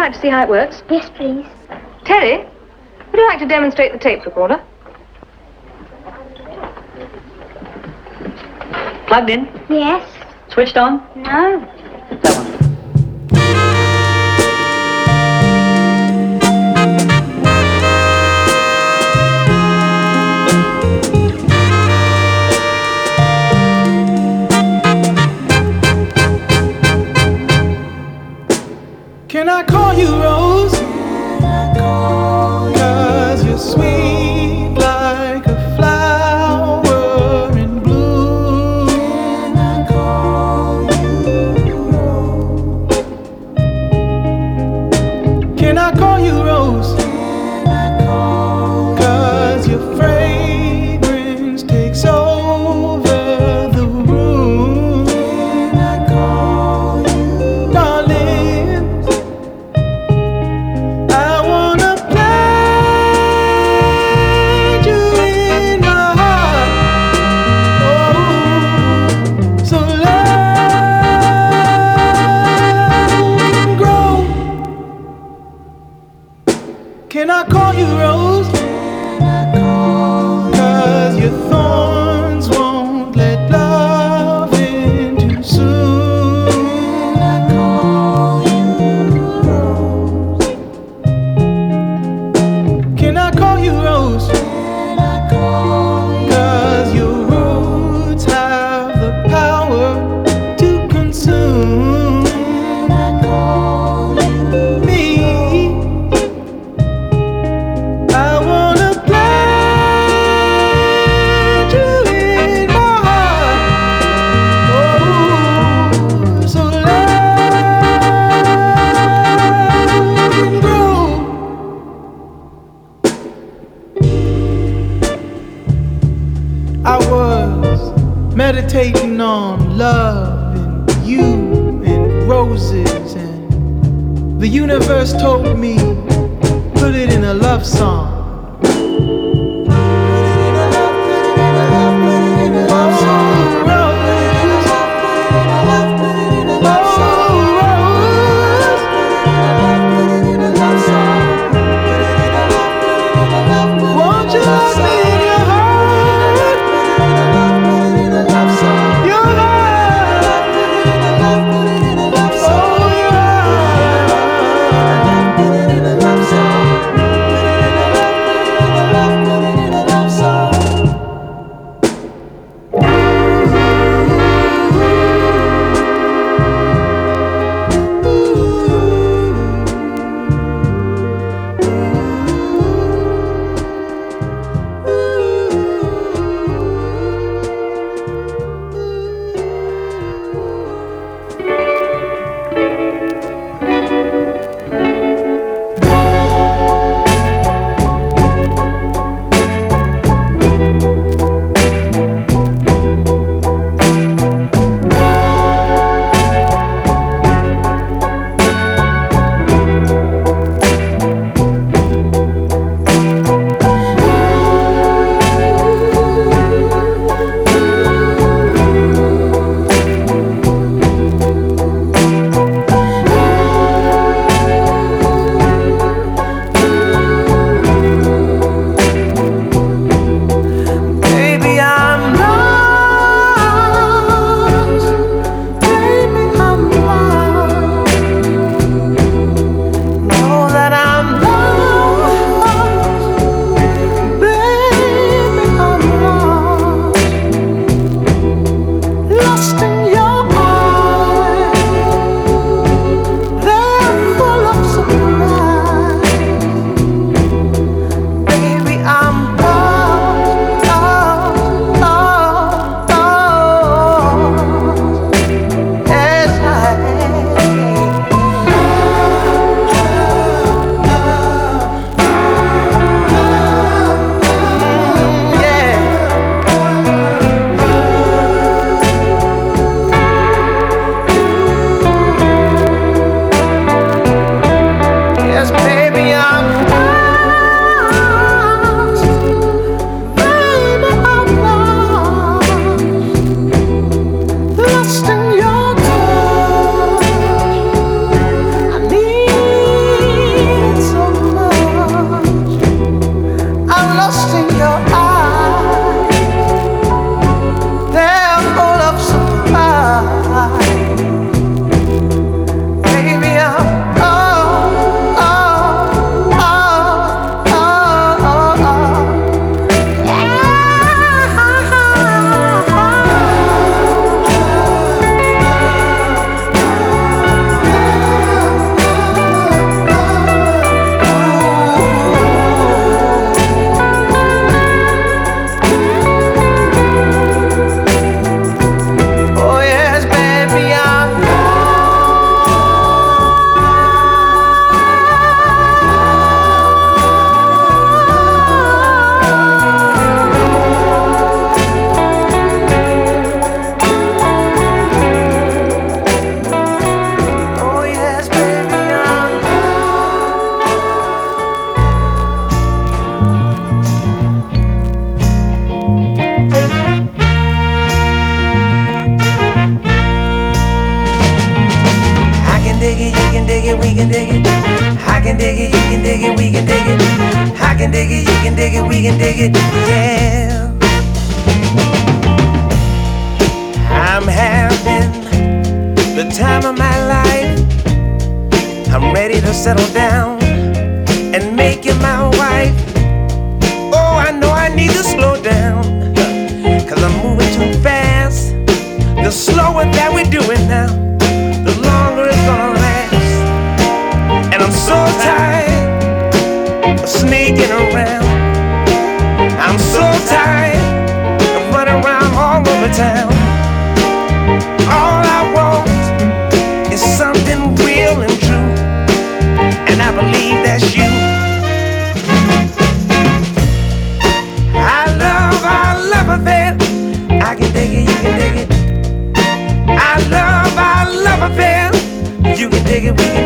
you like to see how it works? Yes, please. Terry, would you like to demonstrate the tape recorder? Plugged in? Yes. Switched on? No. dig it, we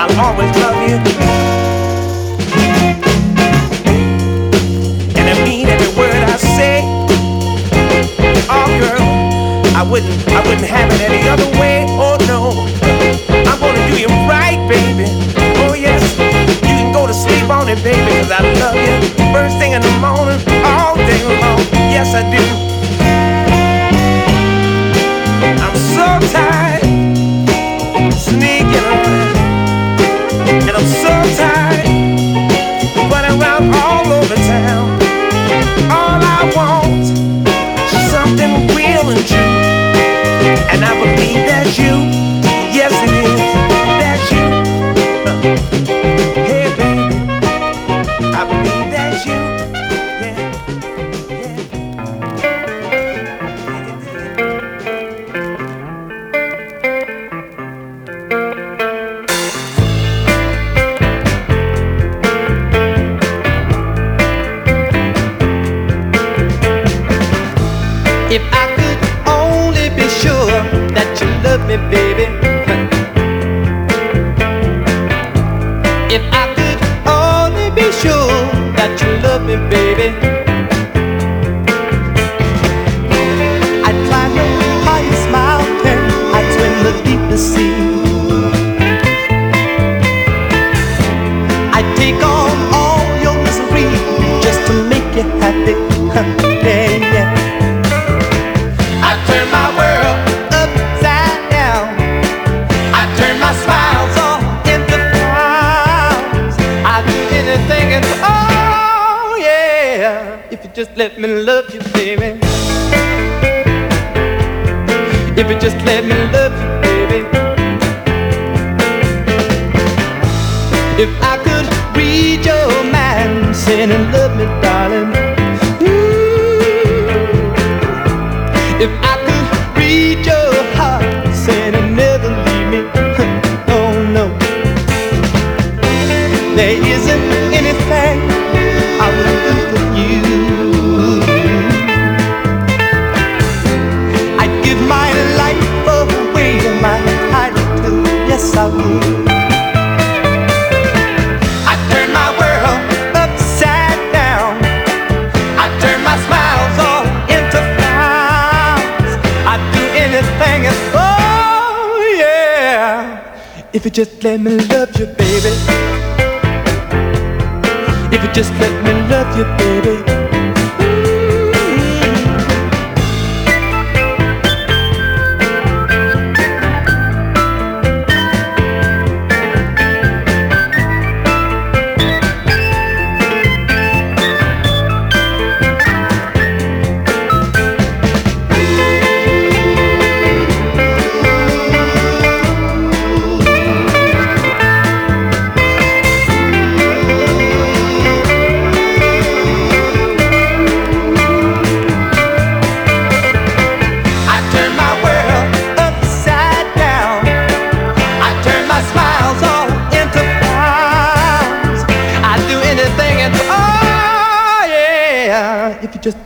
I'll always love you. And I mean every word I say. Oh, girl, I wouldn't, I wouldn't have it any other way. Oh no, I'm gonna do you right, baby. Oh yes, you can go to sleep on it, baby, cause I love you. First thing in the morning, all day long. Yes, I do. baby. If you just let me love you, baby. If I could read your mind, and love me, darling. Ooh. If I could read your heart, and never leave me. oh no, there is. yes I turn my world upside down. I turn my smiles all into frowns. I'd do anything, oh yeah, if you just let me love you, baby. If you just let me love you, baby.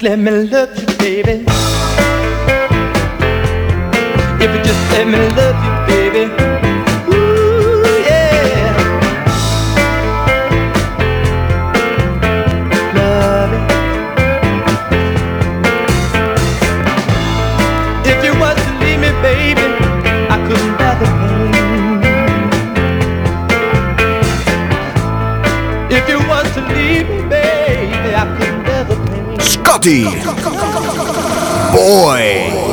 لملت Boy.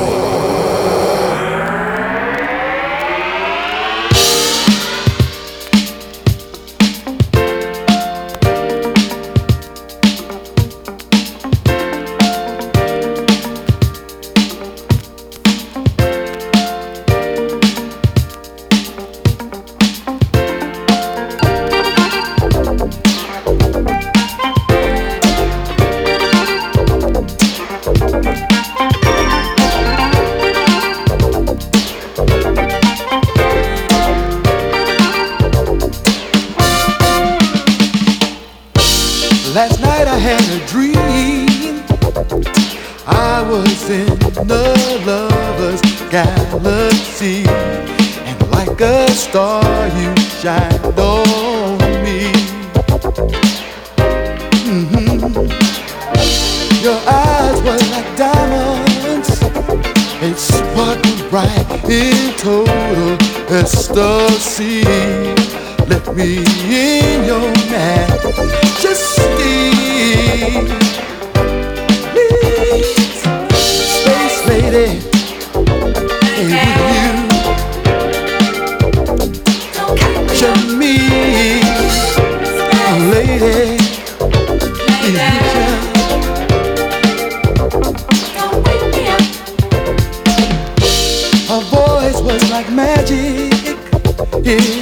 yeah.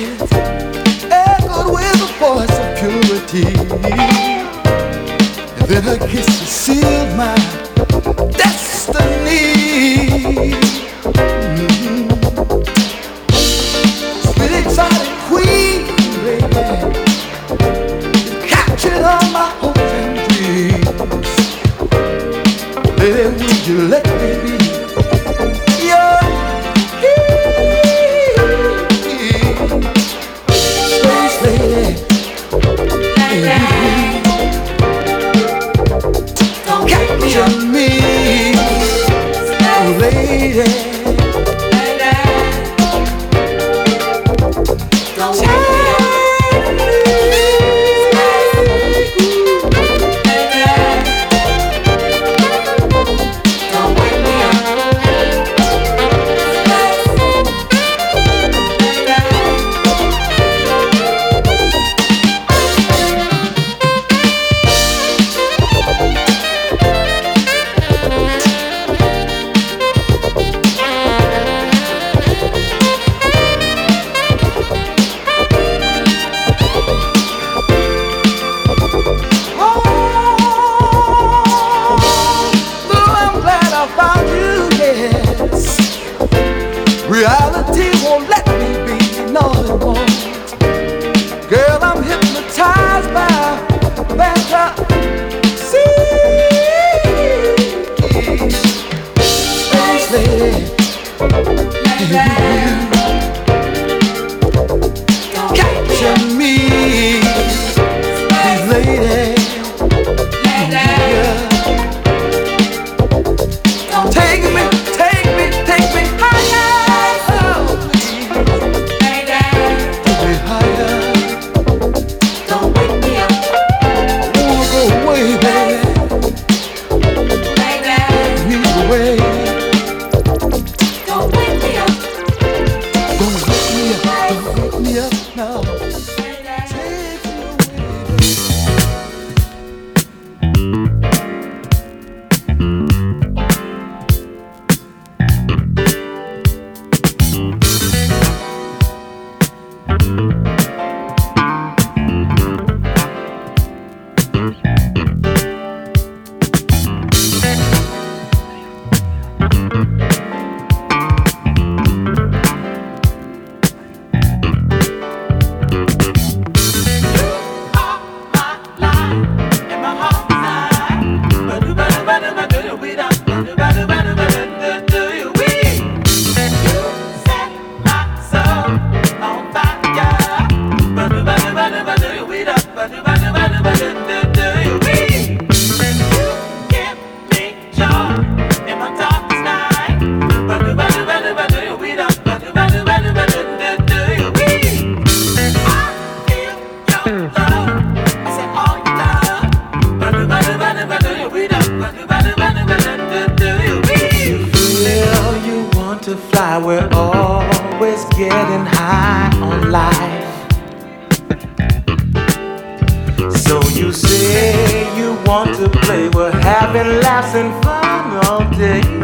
Be fun all day.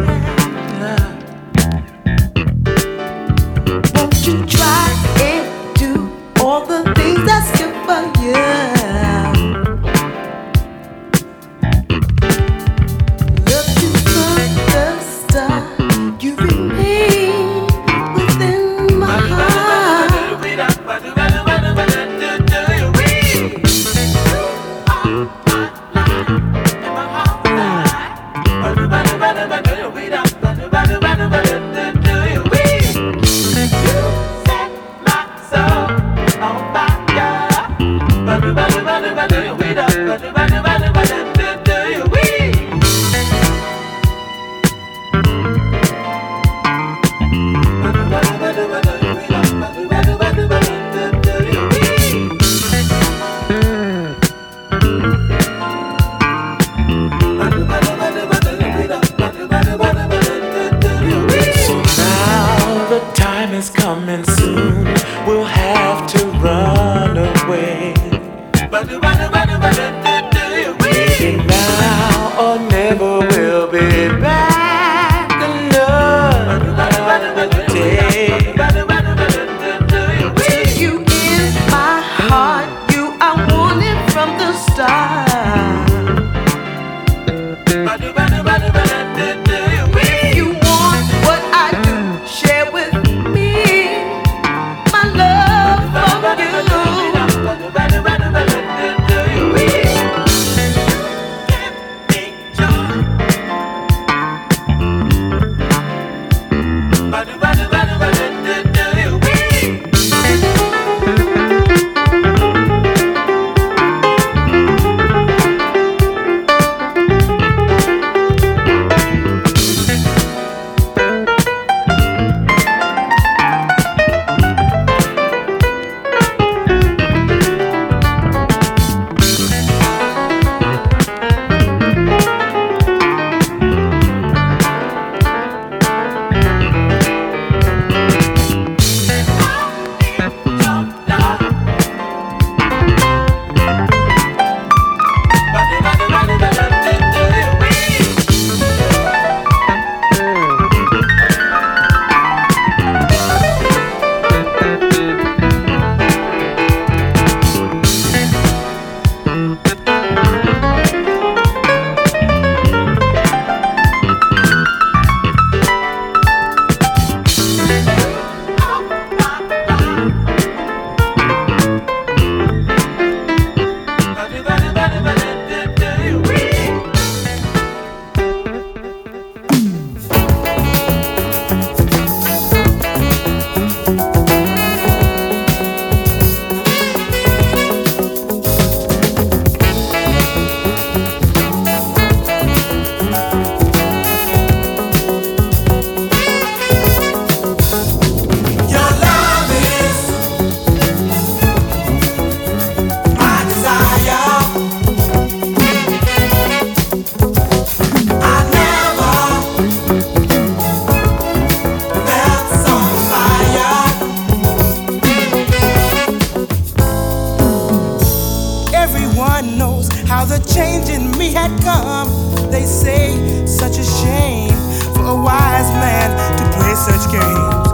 what they say. Such a shame for a wise man to play such games.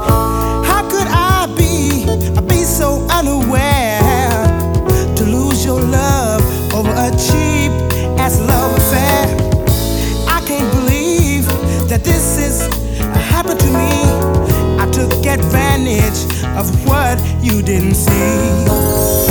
How could I be, be so unaware to lose your love over a cheap ass love affair? I can't believe that this is uh, happened to me. I took advantage of what you didn't see.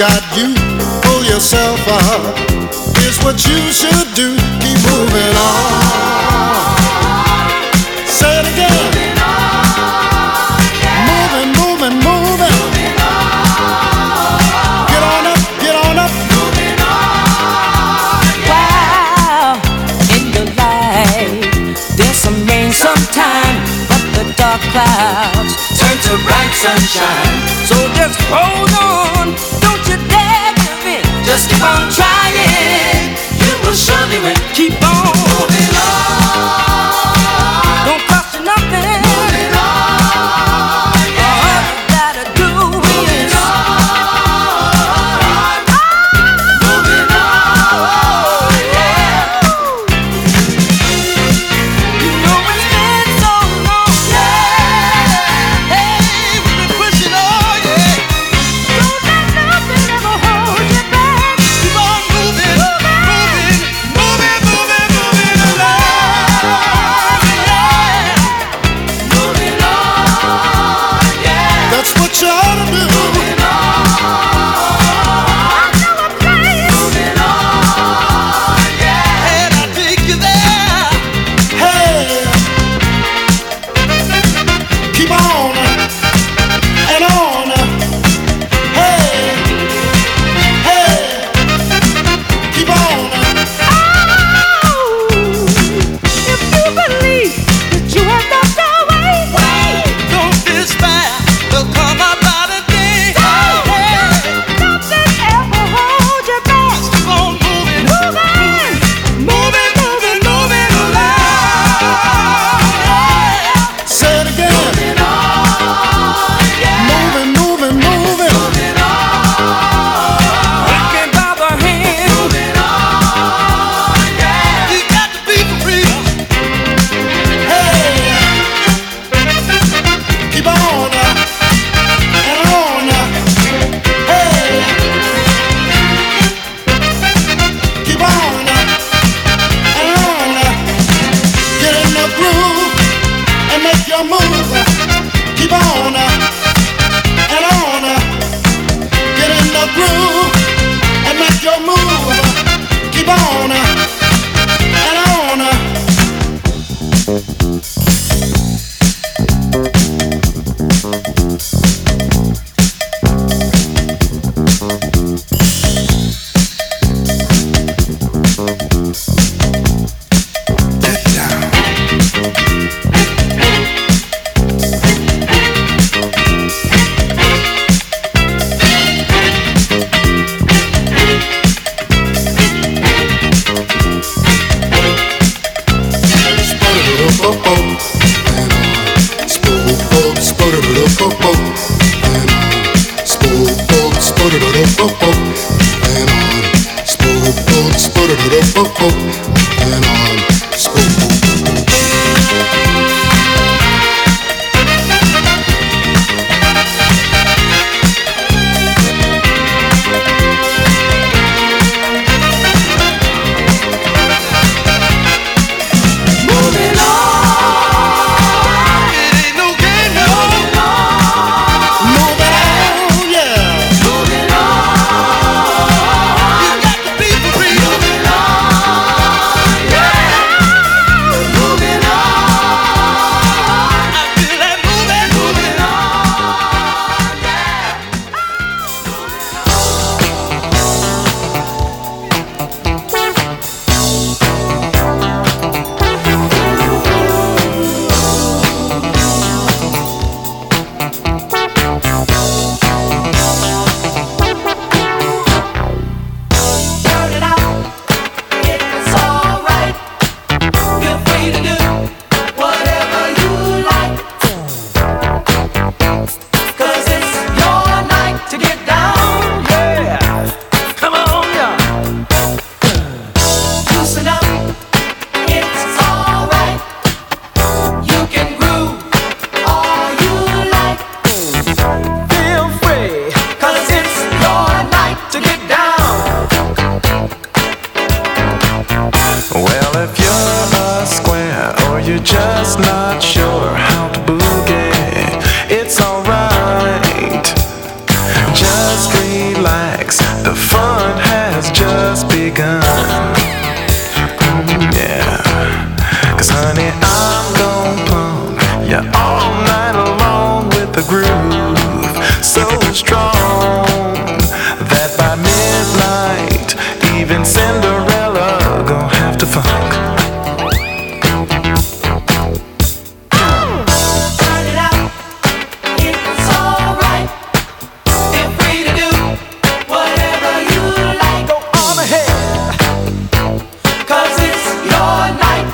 got you, pull yourself uh-huh. up. Here's what you should do, keep moving on. Say it again. Moving, moving, moving. Get on up, get on up. Wow, in the there's some rain but the dark clouds turn to bright sunshine. So just hold on. Just keep on trying. You will surely win. Keep on moving on.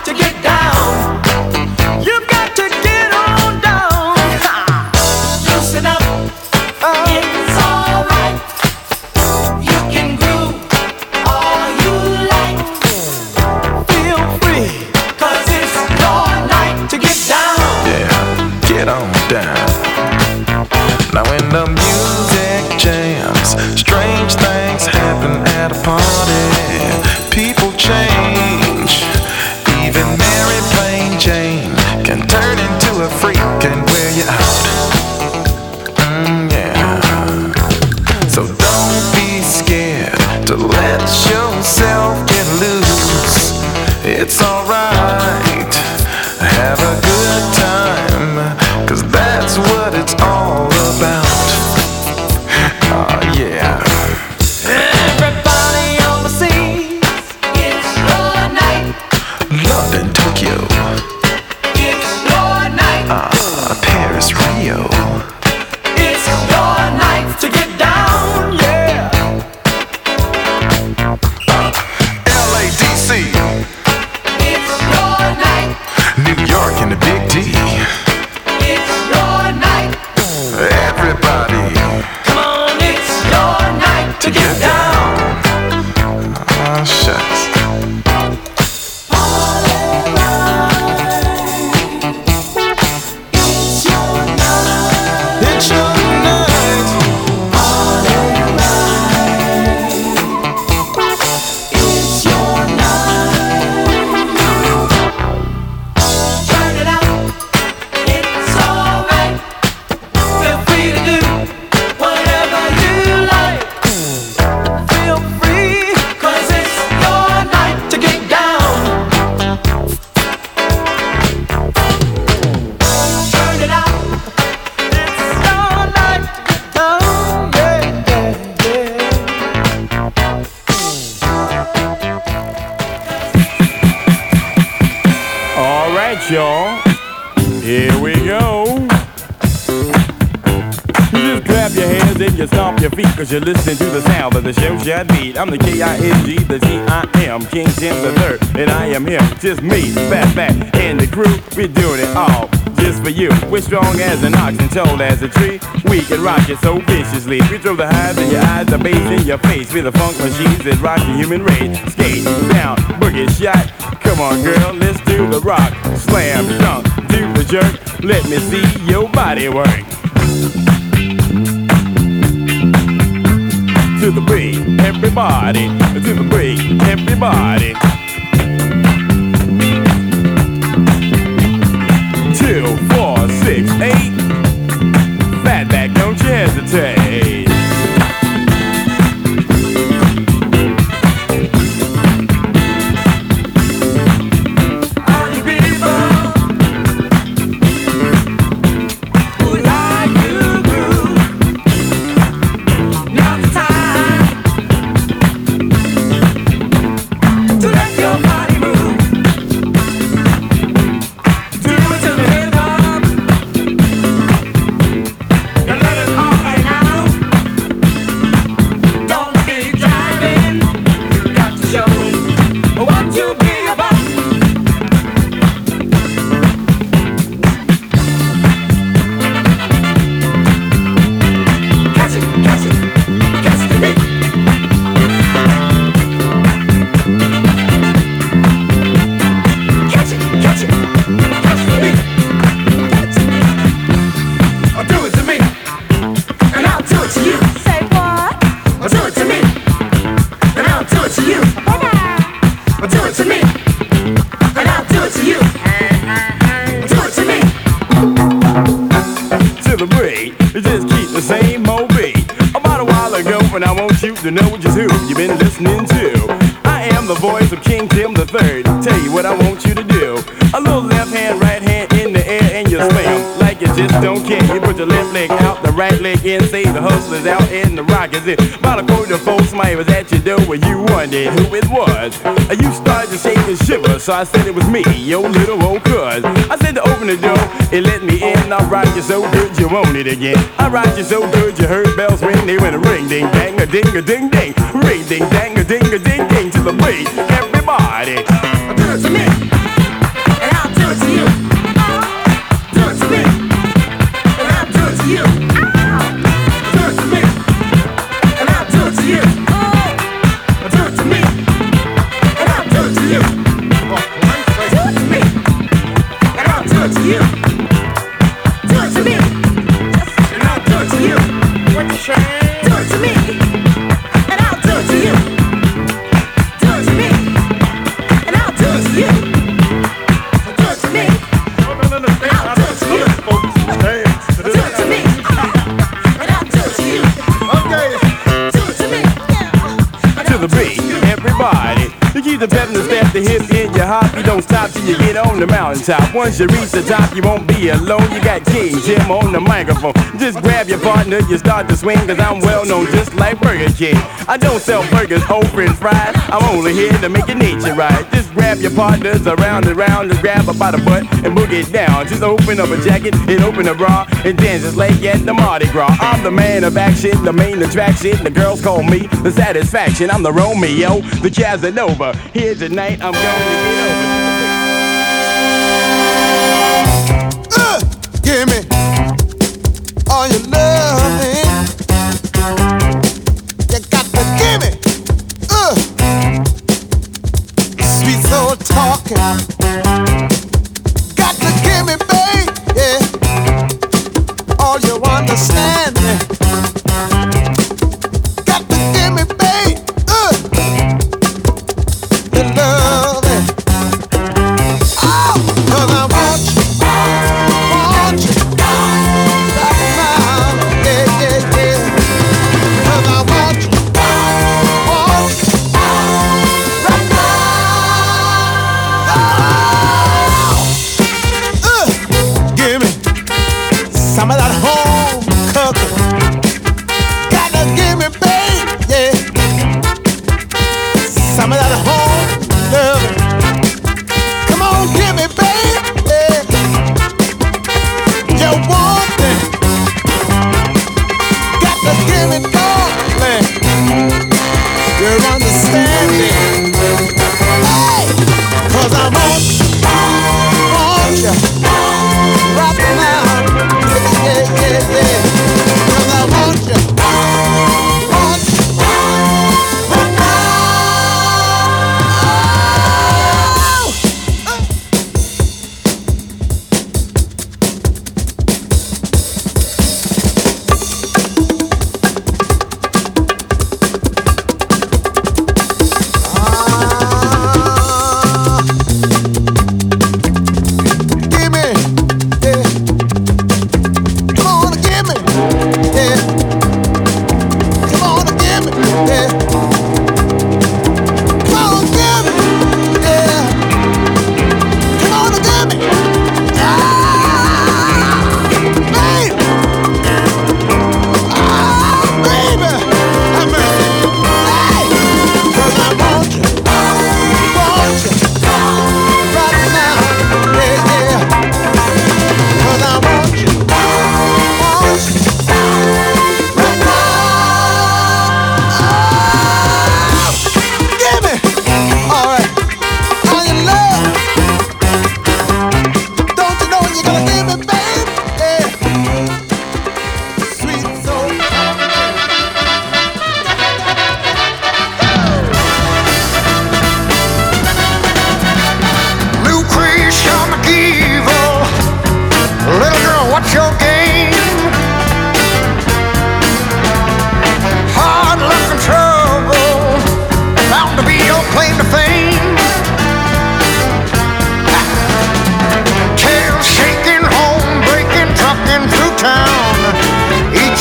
to get I'm the K-I-N-G, the T-I-M, King Tim the third, and I am here. Just me, Fatback, and the crew. We're doing it all just for you. We're strong as an ox and tall as a tree. We can rock it so viciously. We throw the hives in your eyes, the bass in your face. We're the funk machines that rock the human race. Skate down, boogie shot. Come on, girl, let's do the rock, slam dunk, do the jerk. Let me see your body work. to the break, everybody, to the break, everybody. To know just who you've been listening to. I am the voice of King Tim the Third. Tell you what I want right say the hustlers out, in the rockers in. About a quarter folks, somebody was at your door when you wondered who it was. You started to shake and shiver, so I said it was me, your little old cuz. I said to open the door, it let me in. I rock you so good you want it again. I rock you so good you heard bells ring, they went a ring, ding, dang, a ding, a ding, ding, ring, ding, dang, a ding, a ding, ding to the beat. The pep and the hip in your hop. Don't stop till you get on the mountaintop. Once you reach the top, you won't be alone. You got King Tim on the microphone. Just grab your partner, you start to swing, cause I'm well known just like Burger King. I don't sell burgers, whole french fries. I'm only here to make your nature right. Just grab your partners around and around and grab her by the butt and boogie it down. Just open up a jacket and open a bra and dance just like at the Mardi Gras. I'm the man of action, the main attraction. The girls call me the satisfaction. I'm the Romeo, the Casanova. Here tonight, I'm gonna get over. Give me all your loving. You got to give me, uh, sweet soul talking. Got to give me, all your understanding.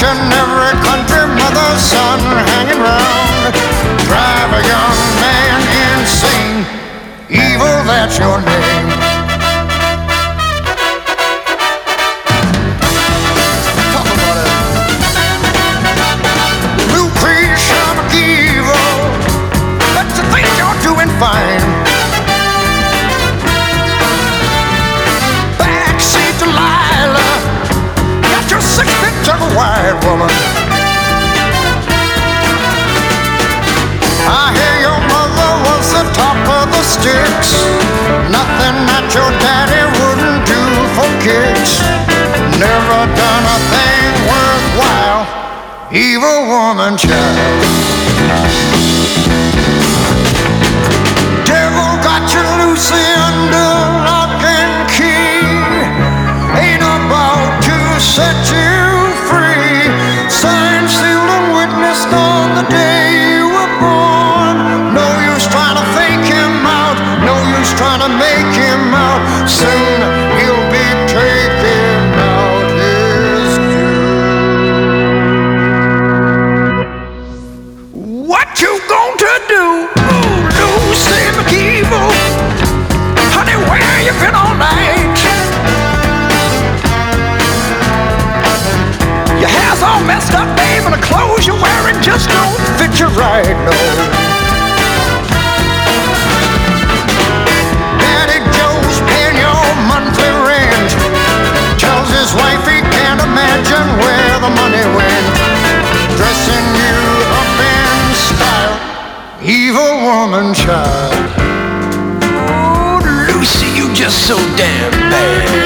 and every country mother's son hanging round. Drive a young man insane, evil, that's your name. Just so damn bad.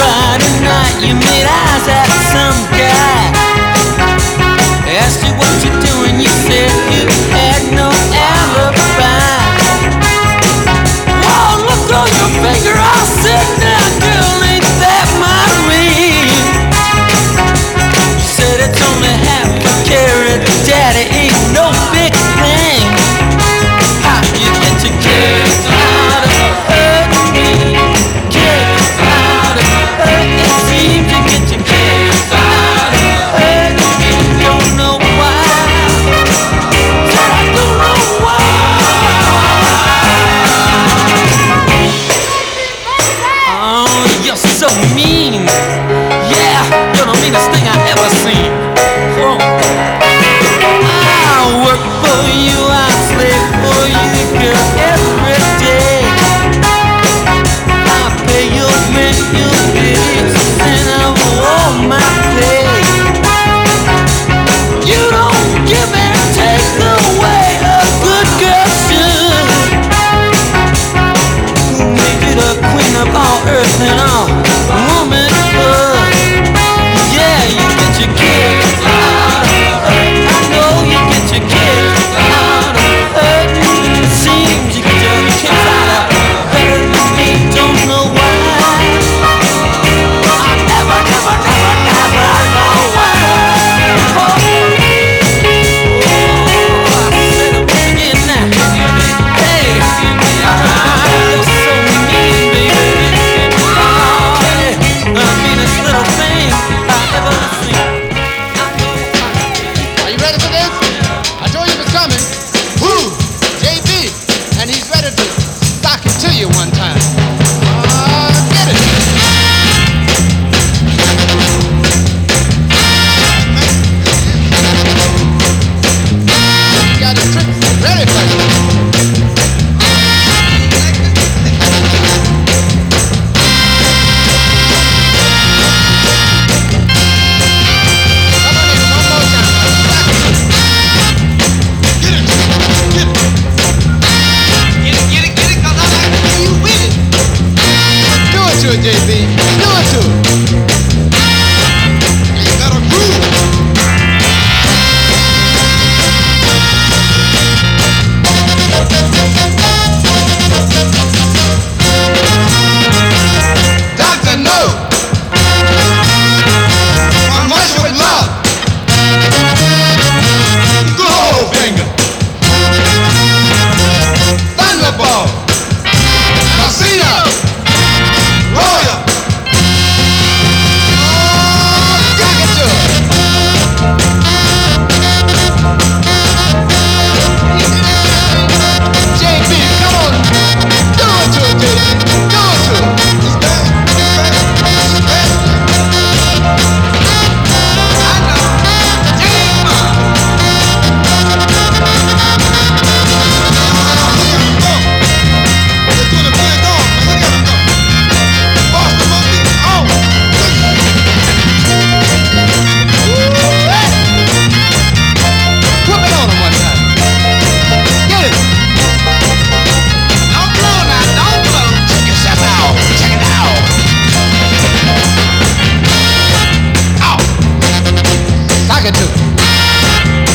but it's not your mid-eyes.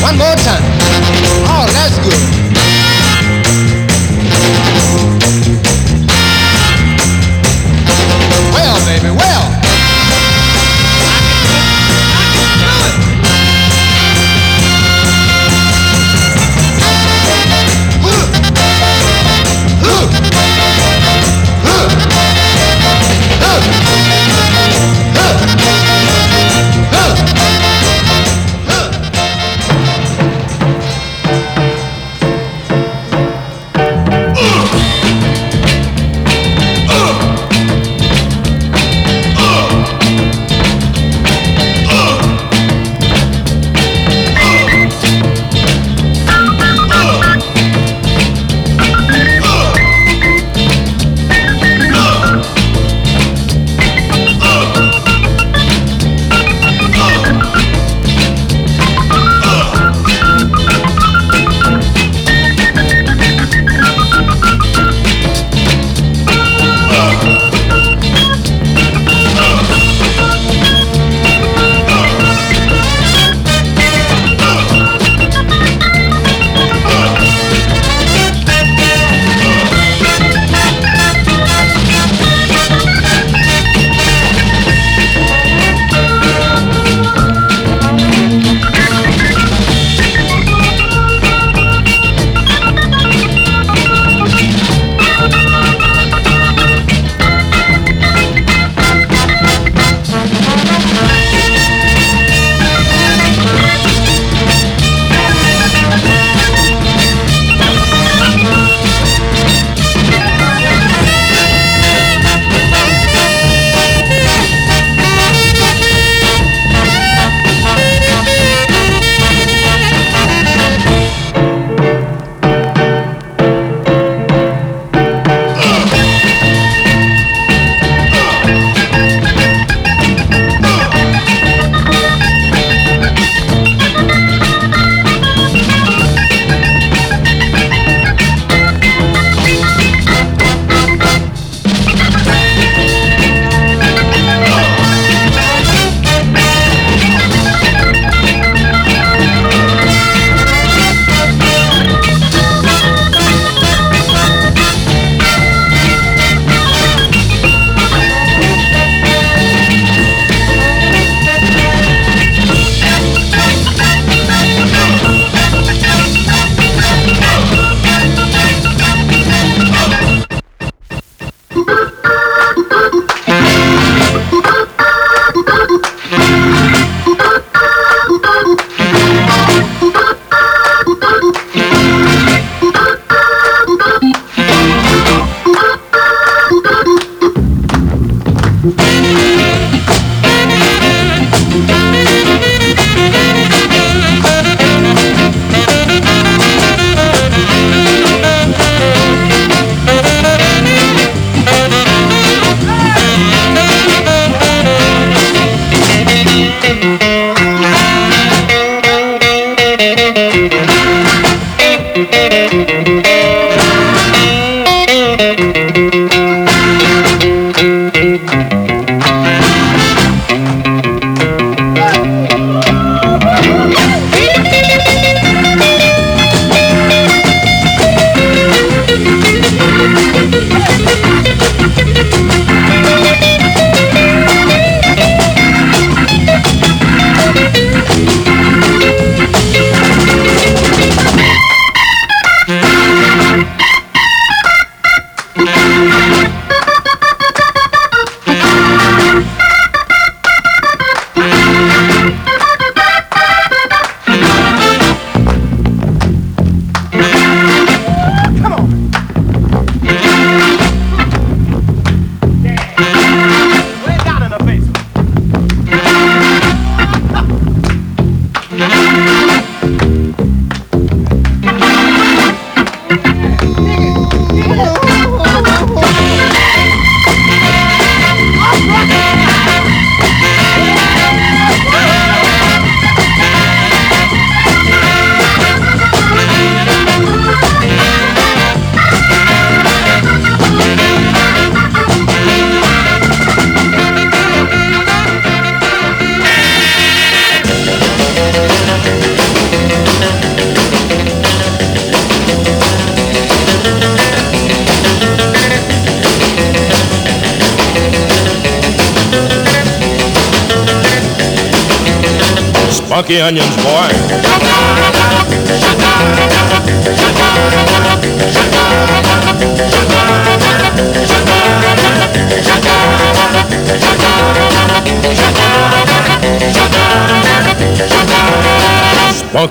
One more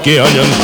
Spunky onions,